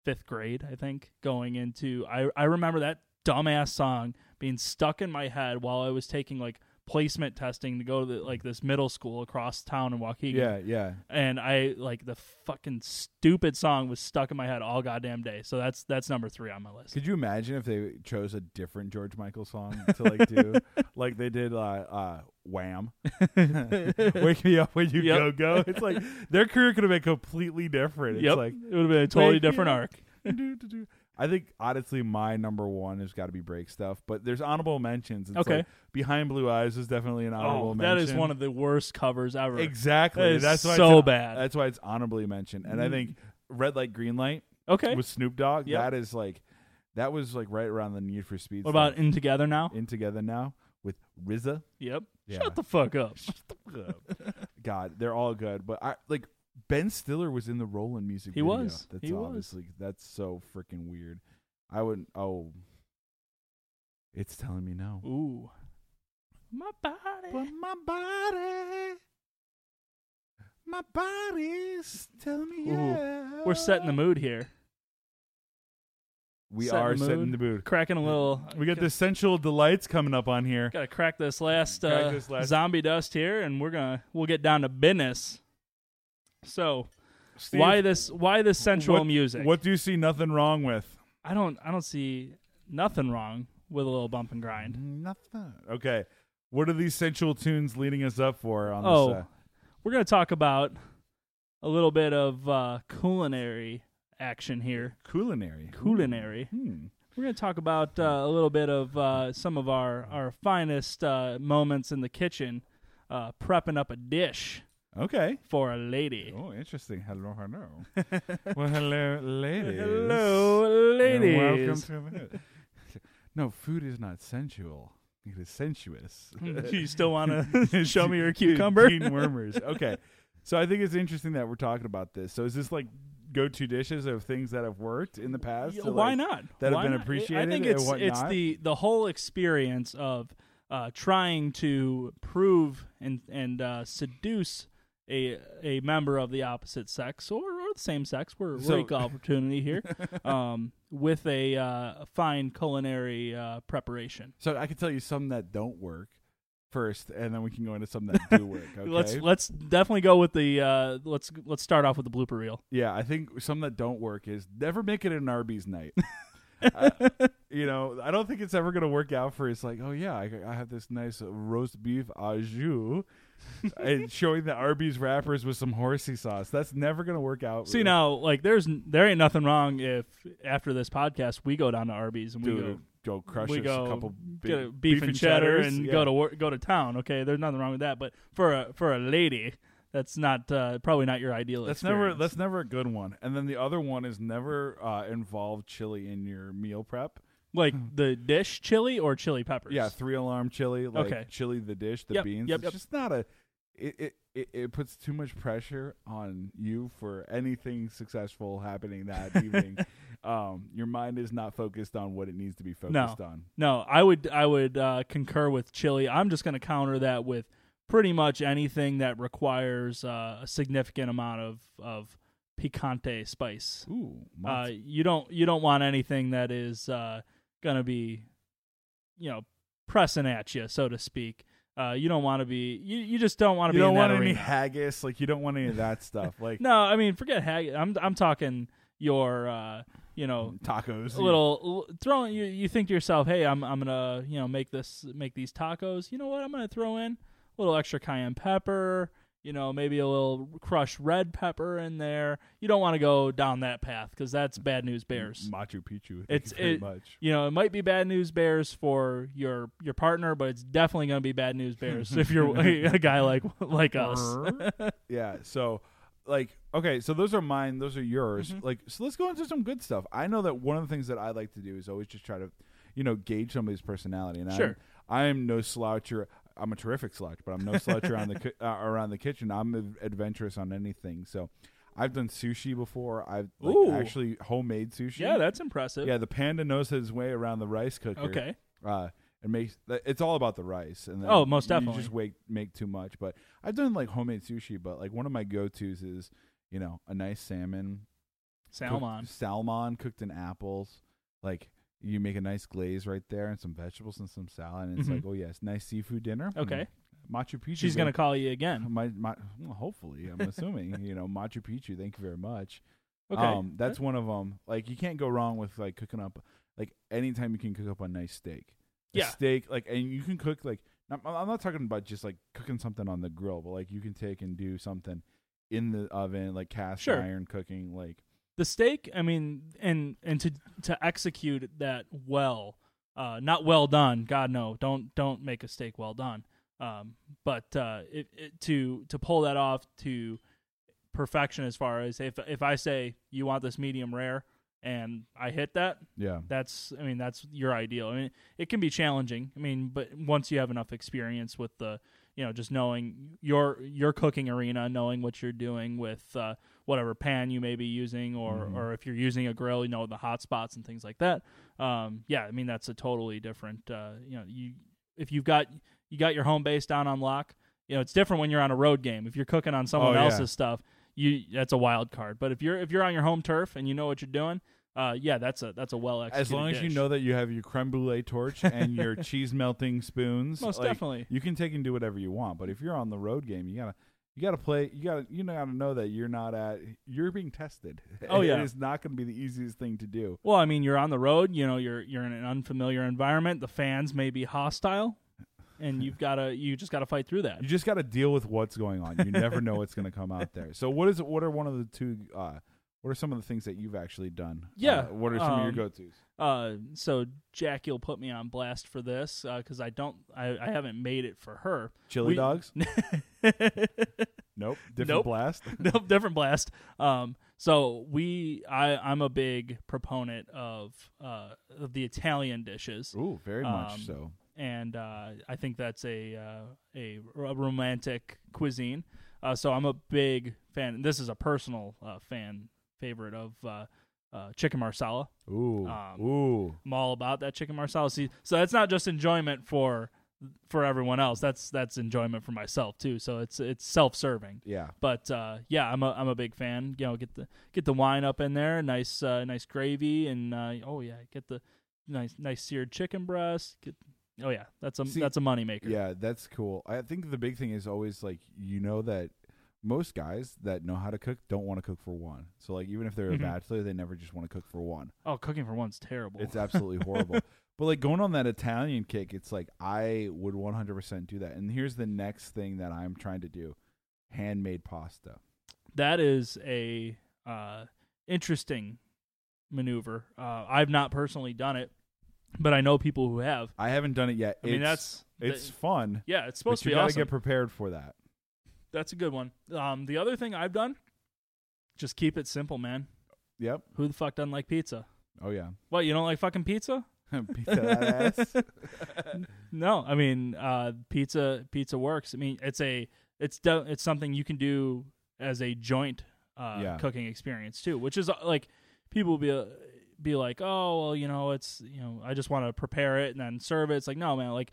fifth grade, I think. Going into, I I remember that dumbass song being stuck in my head while I was taking like placement testing to go to the, like this middle school across town in Waukegan. yeah, yeah. And I like the fucking stupid song was stuck in my head all goddamn day. So that's that's number three on my list. Could you imagine if they chose a different George Michael song to like do, [laughs] like they did uh, uh, Wham? [laughs] Wake me up when you Yep. go go. It's like their career could have been completely different. It's yep, like it would have been a totally different arc. do, do, do. I think honestly, my number one has got to be break stuff. But there's honorable mentions. It's Okay. like Behind Blue Eyes is definitely an honorable Oh, mention. that is one of the worst covers ever. exactly. That that's why so bad. That's why it's honorably mentioned. And I Mm. think Red Light, Green Light Okay. with Snoop Dogg. Yep. That is like that was like right around the Need for Speed. What about stuff. In Together Now? in together now with RZA? Yep. Yeah. [laughs] Shut the fuck up. God, they're all good. But I like Ben Stiller was in the Rollin' music He video. was. That's He was. obviously that's so freaking weird. I wouldn't. oh it's telling me no. Ooh. My body. But my body my body's telling me Ooh, yeah. We're setting the mood here. We setting are the setting the mood. Cracking a little. We got the sensual delights coming up on here. Gotta crack this last, Crack uh, this last- zombie dust here, and we're gonna we'll get down to business. So Steve, why this why this sensual what- music? What do you see nothing wrong with? I don't I don't see nothing wrong with a little bump and grind. Nothing. Okay. What are these sensual tunes leading us up for on Oh, this? Uh, We're gonna talk about a little bit of uh, culinary action here. culinary. Culinary. Hmm. We're going to talk about uh, a little bit of uh, some of our, our finest uh, moments in the kitchen, uh, prepping up a dish Okay. for a lady. Oh, interesting. Hello, hello. [laughs] well, hello, ladies. Hello, And ladies. welcome to. [laughs] No, food is not sensual. It is sensuous. [laughs] you still want to show me your cucumber? Wormers. Okay. So I think it's interesting that we're talking about this. So is this like go-to dishes of things that have worked in the past? Yeah, why like- not? that have Why been not? I- I appreciated think and it's it's the the whole experience of uh, trying to prove and and uh, seduce a a member of the opposite sex or, or the same sex. We're, So- we're equal [laughs] opportunity here. um, with a uh, fine culinary uh, preparation. So I can tell you some that don't work first, and then we can go into some that do work. [laughs] Okay. Let's let's definitely go with the uh, let's let's start off with the blooper reel. yeah, I think some that don't work is never make it an Arby's night. [laughs] I- you know, I don't think it's ever going to work out for. It's like, oh yeah, I, I have this nice roast beef au jus, and showing the Arby's wrappers with some horsey sauce. That's never going to work out. See now, like there's there ain't nothing wrong if after this podcast we go down to Arby's and we go go crush we us go a couple get a beef, and cheddar and Yeah. go to wor- go to town. Okay, there's nothing wrong with that. But for a for a lady, that's not uh, probably not your ideal. That's never that's never a good one. And then the other one is never uh, involve chili in your meal prep. Like the dish chili or chili peppers. Yeah, three alarm chili, like Okay. chili the dish, the Yep, beans. yep, it's yep. just not a. It, it it it puts too much pressure on you for anything successful happening that [laughs] evening. Um, your mind is not focused on what it needs to be focused on. No, I would I would uh, concur with chili. I'm just going to counter that with pretty much anything that requires uh, a significant amount of of picante spice. Ooh, Uh, you don't you don't want anything that is uh, going to be, you know, pressing at you, so to speak. Uh, you don't want to be. You, you just don't want to be. you don't want that any haggis, like you don't want any of that stuff, [laughs] like No, I mean forget haggis. I'm I'm talking your uh, you know tacos. a little throwing you you think to yourself hey i'm i'm gonna you know make this make these tacos you know what i'm gonna throw in a little extra cayenne pepper you know maybe a little crushed red pepper in there you don't want to go down that path because that's bad news bears Machu Picchu. Thank It's- you it- much. you know it might be bad news bears for your your partner but it's definitely gonna be bad news bears [laughs] if you're [laughs] a guy like like us [laughs] yeah so like okay so those are mine those are yours Mhm. like so let's go into some good stuff i know that one of the things that i like to do is always just try to you know gauge somebody's personality and Sure. I'm, i'm no sloucher i'm a terrific slouch but i'm no sloucher on the ki- [laughs] uh, around the kitchen. I'm ad- adventurous on anything. So i've done sushi before. I've like, Ooh. actually homemade sushi. Yeah that's impressive. Yeah the panda knows his way around the rice cooker. Okay. Uh, it makes it's all about the rice and then Oh, most you definitely. just make make too much. But i've done like homemade sushi but like one of my go-to's is you know a nice salmon cooked- salmon. salmon cooked in apples. Like you make a nice glaze right there and some vegetables and some salad and it's Mhm. like oh yes nice seafood dinner Okay. Mm. machu picchu she's gonna call you again my, my well, hopefully i'm [laughs] assuming you know machu picchu thank you very much okay um, that's one of them. Like you can't go wrong with like cooking up. Like anytime you can cook up a nice steak. A Yeah. steak. Like and you can cook like. not- I'm not talking about just like cooking something on the grill, but like you can take and do something in the oven, like cast Sure. iron cooking. Like the steak i mean and and to to execute that well uh not well done god no don't don't make a steak well done. Um but uh it, it to to pull that off to perfection as far as if if i say you want this medium rare? and i hit that yeah, that's i mean that's your ideal. I mean it can be challenging. I mean but once you have enough experience with the you know just knowing your your cooking arena knowing what you're doing with uh, whatever pan you may be using or Mhm. or if you're using a grill you know the hot spots and things like that um yeah i mean that's a totally different uh you know you if you've got you got your home base down on lock you know it's different when you're on a road game if you're cooking on someone Oh, yeah. else's stuff you that's a wild card but if you're if you're on your home turf and you know what you're doing uh yeah that's a that's a well executed as long as you know that you have your creme brulee torch [laughs] and your cheese melting spoons, most like, definitely you can take and do whatever you want. But if you're on the road game, you gotta. You gotta play. You gotta. You gotta know that you're not at. You're being tested. [laughs] Oh, yeah. it is not going to be the easiest thing to do. Well, I mean, you're on the road. You know, you're you're in an unfamiliar environment. The fans may be hostile, and you've got to you just got to fight through that. You just got to deal with what's going on. You never know what's going to come out there. So what is what are one of the two? Uh, what are some of the things that you've actually done? Yeah, Uh, what are some of um, your go tos? Uh, so Jack, you'll put me on blast for this because I don't, I, I haven't made it for her. Chili we- dogs? [laughs] Nope. Different Nope. blast. [laughs] nope, different blast. Um, so we, I, I'm a big proponent of uh of the Italian dishes. Ooh, very much Um, so. and uh, I think that's a uh, a, a romantic cuisine. Uh, so I'm a big fan. This is a personal uh, fan favorite of uh, uh, chicken marsala. Ooh, Um, ooh, I'm all about that chicken marsala. See, so that's not just enjoyment for for everyone else. That's that's enjoyment for myself too. So it's it's self serving. yeah. But uh, yeah, I'm a I'm a big fan. You know, get the get the wine up in there, nice uh, nice gravy, and uh, oh yeah, get the nice nice seared chicken breast. Get, oh yeah, that's a See, that's a moneymaker. Yeah, that's cool. I think the big thing is always like you know that most guys that know how to cook don't want to cook for one. So like even if they're Mhm. a bachelor, they never just want to cook for one. Oh, cooking for one's terrible. It's [laughs] absolutely horrible. But like going on that Italian kick, it's like I would 100% do that. And here's the next thing that I'm trying to do: handmade pasta. that is a uh, interesting maneuver. Uh, I've not personally done it, but I know people who have. I haven't done it yet. I mean, that's it's th- fun, yeah, it's supposed to be You gotta awesome. get prepared for that. That's a good one. Um, the other thing I've done, just keep it simple, man. Yep. Who the fuck doesn't like pizza? Oh yeah. What you don't like fucking pizza? [laughs] Pizza that ass. [laughs] No, I mean uh, pizza. Pizza works. I mean it's a it's de- it's something you can do as a joint uh, Yeah. cooking experience too, which is uh, like people will be uh, be like, oh well, you know, it's you know, I just want to prepare it and then serve it. It's like no, man, like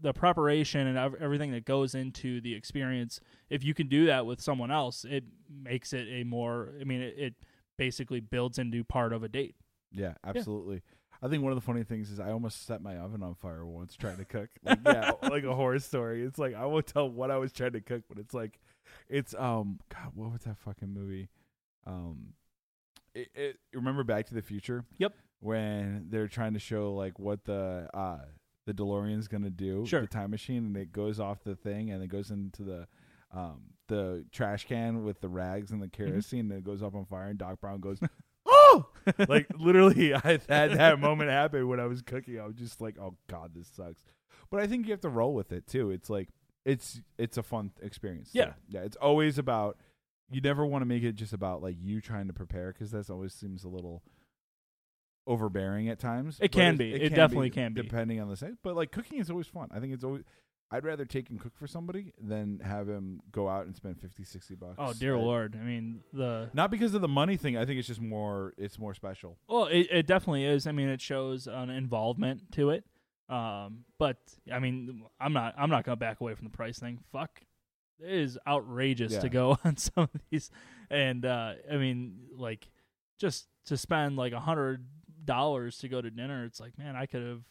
the preparation and everything that goes into the experience. If you can do that with someone else, it makes it a more. I mean, it, it basically builds into part of a date. Yeah, absolutely. I think one of the funny things is I almost set my oven on fire once trying to cook. Like, yeah, [laughs] like a horror story. It's like I won't tell what I was trying to cook, but it's like, it's um, God, what was that fucking movie? Um, it, it remember Back to the Future? Yep. When they're trying to show like what the uh the DeLorean's gonna do, Sure. the time machine, and it goes off the thing and it goes into the um the trash can with the rags and the kerosene, and it goes up on fire, and Doc Brown goes. [laughs] Oh, [laughs] like literally, [laughs] I had that moment happen when I was cooking. I was just like, "Oh God, this sucks." But I think you have to roll with it too. It's like it's it's a fun experience. Yeah. too. yeah. It's always about. You never want to make it just about like you trying to prepare because that always seems a little overbearing at times. It can be. It definitely can be. depending on the set. But like cooking is always fun. I think it's always. I'd rather take and cook for somebody than have him go out and spend 50, 60 bucks. Oh dear lord! I mean the Not because of the money thing. I think it's just more. It's more special. Well, it, it definitely is. I mean, it shows an involvement to it. Um, but I mean, I'm not I'm not gonna back away from the price thing. Fuck, it is outrageous Yeah. to go [laughs] on some of these, and uh, I mean, like, just to spend like a hundred dollars to go to dinner. It's like, man, I could have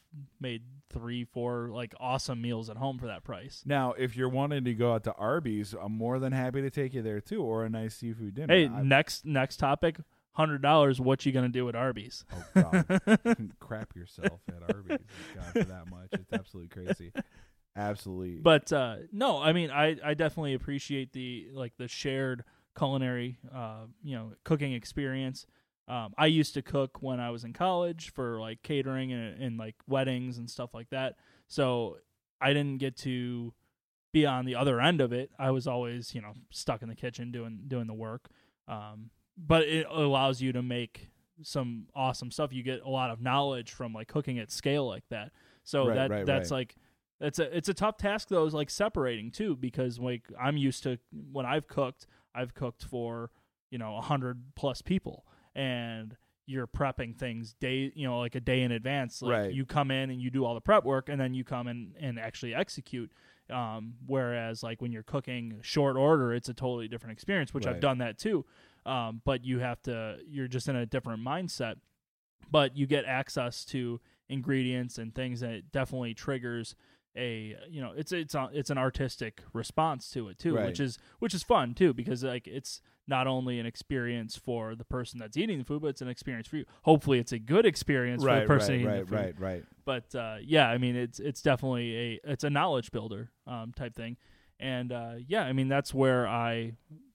made three, four like awesome meals at home for that price. Now, if you're wanting to go out to Arby's, I'm more than happy to take you there too, or a nice seafood dinner. Hey, I- next next topic, hundred dollars. What you gonna do at Arby's? oh God, [laughs] crap yourself at Arby's. God, for that much, it's absolutely crazy. Absolutely. but uh no i mean i i definitely appreciate the like the shared culinary uh you know cooking experience um i used to cook when i was in college for like catering and, and like weddings and stuff like that. So i didn't get to be on the other end of it. I was always you know stuck in the kitchen doing doing the work. Um but it allows you to make some awesome stuff. You get a lot of knowledge from like cooking at scale like that. So Right, that right, that's right. like it's a it's a tough task though is like separating too because like I'm used to when I've cooked I've cooked for you know a hundred plus people and you're prepping things day you know like a day in advance. Like Right. you come in and you do all the prep work and then you come in and actually execute um, whereas like when you're cooking short order it's a totally different experience which I've done that too. Um, but you have to you're just in a different mindset. But you get access to ingredients and things that definitely triggers a you know it's it's a, it's an artistic response to it too Right. which is which is fun too because like it's not only an experience for the person that's eating the food but it's an experience for you hopefully it's a good experience for the person right, eating right, the food right, right. but uh, yeah, I mean it's it's definitely a it's a knowledge builder um, type thing, and uh, yeah, I mean that's where I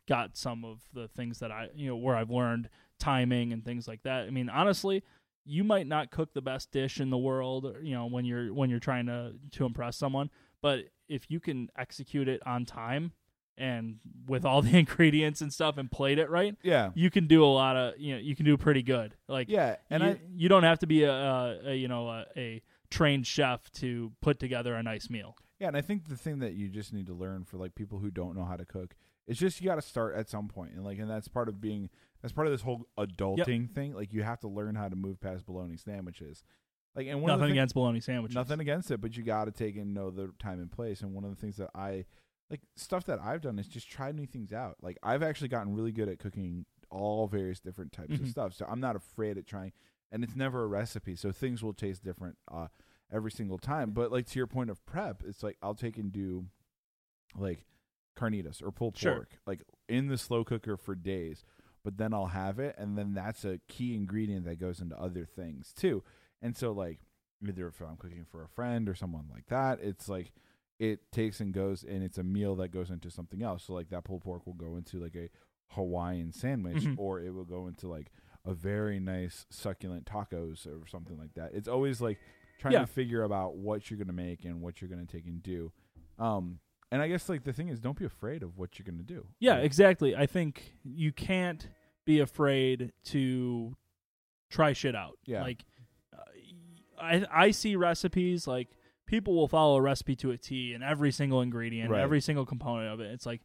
got some of the things that I you know where I've learned timing and things like that. I mean honestly, you might not cook the best dish in the world, you know when you're when you're trying to to impress someone, but if you can execute it on time and with all [laughs] the ingredients and stuff and plate it right, Yeah, you can do a lot of you know you can do pretty good. Like yeah, and you, I you don't have to be a, a, a you know a, a trained chef to put together a nice meal. yeah, and I think the thing that you just need to learn for like people who don't know how to cook It's just you got to start at some point, and like, and that's part of being that's part of this whole adulting thing. Like, you have to learn how to move past bologna sandwiches. Like, and one Nothing thing- against bologna sandwiches. Nothing against it, but you got to take and know the time and place. And one of the things that I like stuff that I've done is just try new things out. Like I've actually gotten really good at cooking all various different types of Mhm. stuff. So I'm not afraid at trying, and it's never a recipe. So things will taste different uh, every single time. But like to your point of prep, it's like I'll take and do like carnitas or pulled Sure. pork, like in the slow cooker for days. But then I'll have it, and then that's a key ingredient that goes into other things too. And so like either if I'm cooking for a friend or someone like that, it's like it takes and goes and it's a meal that goes into something else. So like that pulled pork will go into like a Hawaiian sandwich Mhm. or it will go into like a very nice succulent tacos or something like that. It's always like trying Yeah. to figure about what you're gonna make and what you're gonna take and do. Um and I guess like the thing is don't be afraid of what you're gonna do. Yeah, exactly. I think you can't be afraid to try shit out. Yeah. Like uh, I I see recipes like people will follow a recipe to a T and every single ingredient, Right. every single component of it. It's like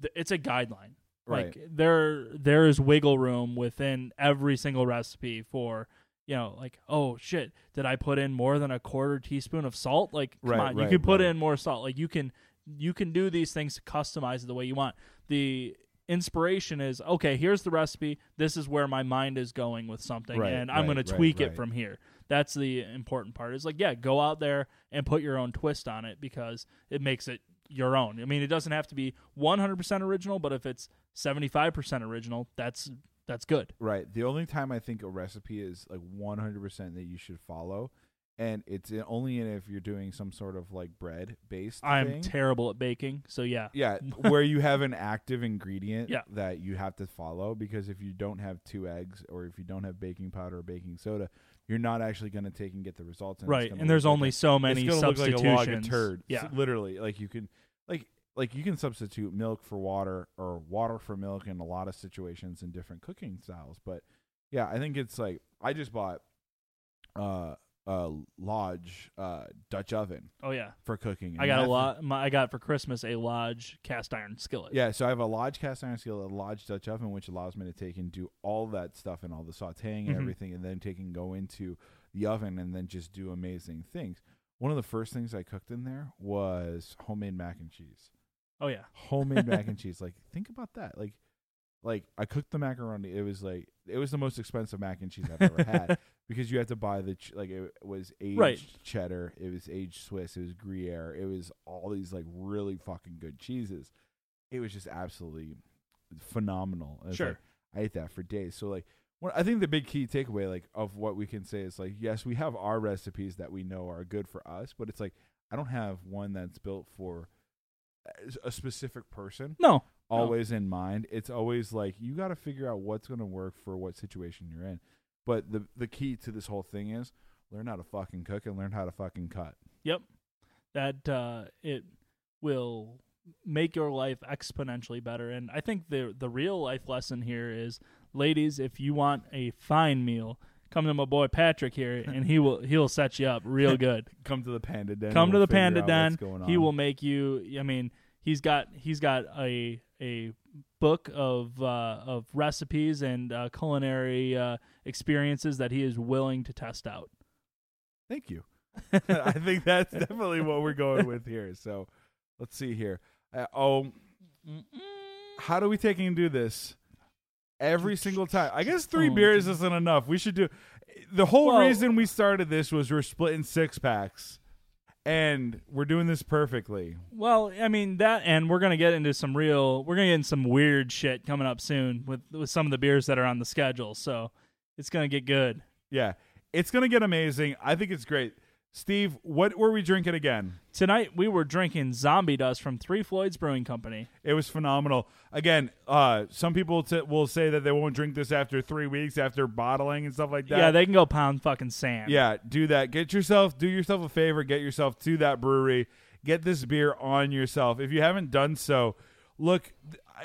th- it's a guideline. right. Like there there is wiggle room within every single recipe for you know, like, oh shit, did I put in more than a quarter teaspoon of salt? Like, come Right, on, you right, can put right. in more salt. Like you can you can do these things to customize it the way you want. The inspiration is okay, here's the recipe. This is where my mind is going with something Right, and I'm right, gonna tweak right. it from here. That's the important part. Is like, yeah, go out there and put your own twist on it because it makes it your own. I mean, it doesn't have to be 100% original, but if it's 75% original, that's that's good. Right. The only time I think a recipe is like 100% that you should follow, and it's only in if you're doing some sort of like bread based I'm thing. terrible at baking, so yeah. yeah, [laughs] where you have an active ingredient Yeah. that you have to follow because if you don't have two eggs or if you don't have baking powder or baking soda, you're not actually going to take and get the results. And Right, and there's like only so many it's gonna look like substitutions. a log of turd. Yeah, literally. Like you can, like, like you can substitute milk for water or water for milk in a lot of situations in different cooking styles. But yeah, I think it's like I just bought uh a Lodge uh Dutch oven oh yeah. for cooking. I got a lot. My, I got for Christmas a Lodge cast iron skillet. Yeah, so I have a Lodge cast iron skillet, a Lodge Dutch oven, which allows me to take and do all that stuff and all the sautéing and Mhm. everything, and then take and go into the oven and then just do amazing things. One of the first things I cooked in there was homemade mac and cheese. Oh yeah. Homemade mac [laughs] and cheese. Like, think about that. Like, like I cooked the macaroni. It was like it was the most expensive mac and cheese I've ever had [laughs] because you had to buy the ch- like it was aged Right. cheddar, it was aged Swiss, it was Gruyere, it was all these like really fucking good cheeses. It was just absolutely phenomenal. Sure. like, I ate that for days. So like, what I think the big key takeaway like of what we can say is like, yes, we have our recipes that we know are good for us, but it's like I don't have one that's built for uh, a- a specific person No. Always in mind. It's always like you got to figure out what's going to work for what situation you're in. But the the key to this whole thing is learn how to fucking cook and learn how to fucking cut. Yep. That uh, it will make your life exponentially better. And I think the the real life lesson here is, ladies, if you want a fine meal, come to my boy Patrick here, [laughs] and he will he'll set you up real good. [laughs] Come to the Panda Den. Come to the Panda Den. going on. He will make you. I mean, he's got he's got a a book of uh, of recipes and uh, culinary uh, experiences that he is willing to test out. Thank you. [laughs] [laughs] I think that's definitely what we're going with here. So let's see here. Uh, oh, how do we take and do this? Every single time. I guess three Oh, beers isn't enough. We should do. The whole Well- reason we started this was we're splitting six packs, and we're doing this perfectly. Well, I mean that, and we're gonna get into some real, we're gonna get into some weird shit coming up soon with with some of the beers that are on the schedule. So it's gonna get good. Yeah, it's gonna get amazing. I think it's great. Steve, what were we drinking again? Tonight we were drinking Zombie Dust from Three Floyds Brewing Company. It was phenomenal. Again, uh, some people t- will say that they won't drink this after three weeks after bottling and stuff like that. yeah, they can go pound fucking sand. Yeah, do that. Get yourself, do yourself a favor. Get yourself to that brewery. Get this beer on yourself. If you haven't done so, look,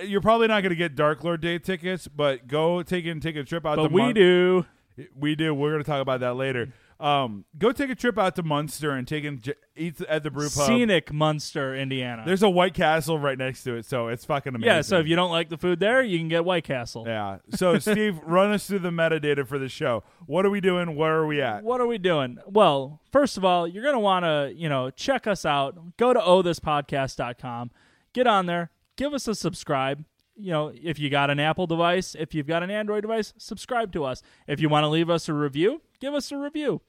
you're probably not going to get Dark Lord Day tickets, but go take and take a trip out. but to we do. We do. We're going to talk about that later. Um, go take a trip out to Munster and take and j- eat at the brew pub. Scenic Munster, Indiana. There's a White Castle right next to it, so it's fucking amazing. yeah, so if you don't like the food there, you can get White Castle. yeah. So [laughs] Steve, run us through the metadata for the show. What are we doing? Where are we at? What are we doing? Well, first of all, you're going to want to, you know, check us out. Go to ohthispodcast.com. Get on there. Give us a subscribe. You know, if you got an Apple device, if you've got an Android device, subscribe to us. If you want to leave us a review, give us a review.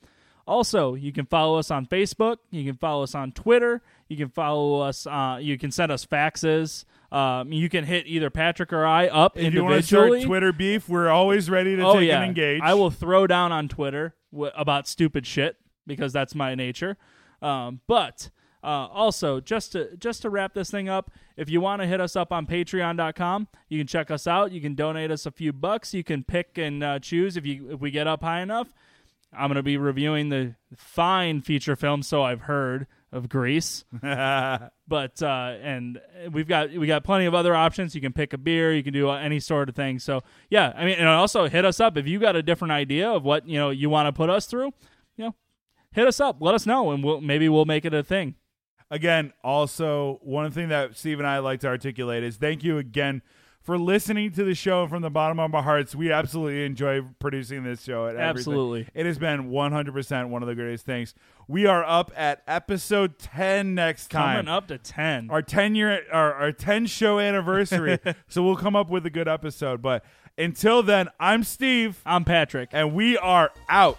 Also, you can follow us on Facebook. You can follow us on Twitter. You can follow us. Uh, you can send us faxes. Um, you can hit either Patrick or I up If you want to individually. Twitter beef, we're always ready to oh take yeah, and engage. I will throw down on Twitter w- about stupid shit because that's my nature. Um, but uh, also, just to just to wrap this thing up, if you want to hit us up on Patreon.com, you can check us out. You can donate us a few bucks. You can pick and uh, choose if you if we get up high enough. I'm going to be reviewing the fine feature film, so I've heard of Greece. [laughs] but uh, and we've got we got plenty of other options. You can pick a beer, you can do any sort of thing. So yeah, I mean, and also hit us up if you got a different idea of what you know you want to put us through. You know, hit us up, let us know, and we'll maybe we'll make it a thing. Again, also one thing that Steve and I like to articulate is thank you again for listening to the show from the bottom of our hearts. We absolutely enjoy producing this show. And everything. Absolutely. It has been 100% one of the greatest things. We are up at episode 10 next time. Coming up to ten. Our 10 year our, our 10 show anniversary. [laughs] so we'll come up with a good episode, but until then, I'm Steve I'm Patrick. and we are out.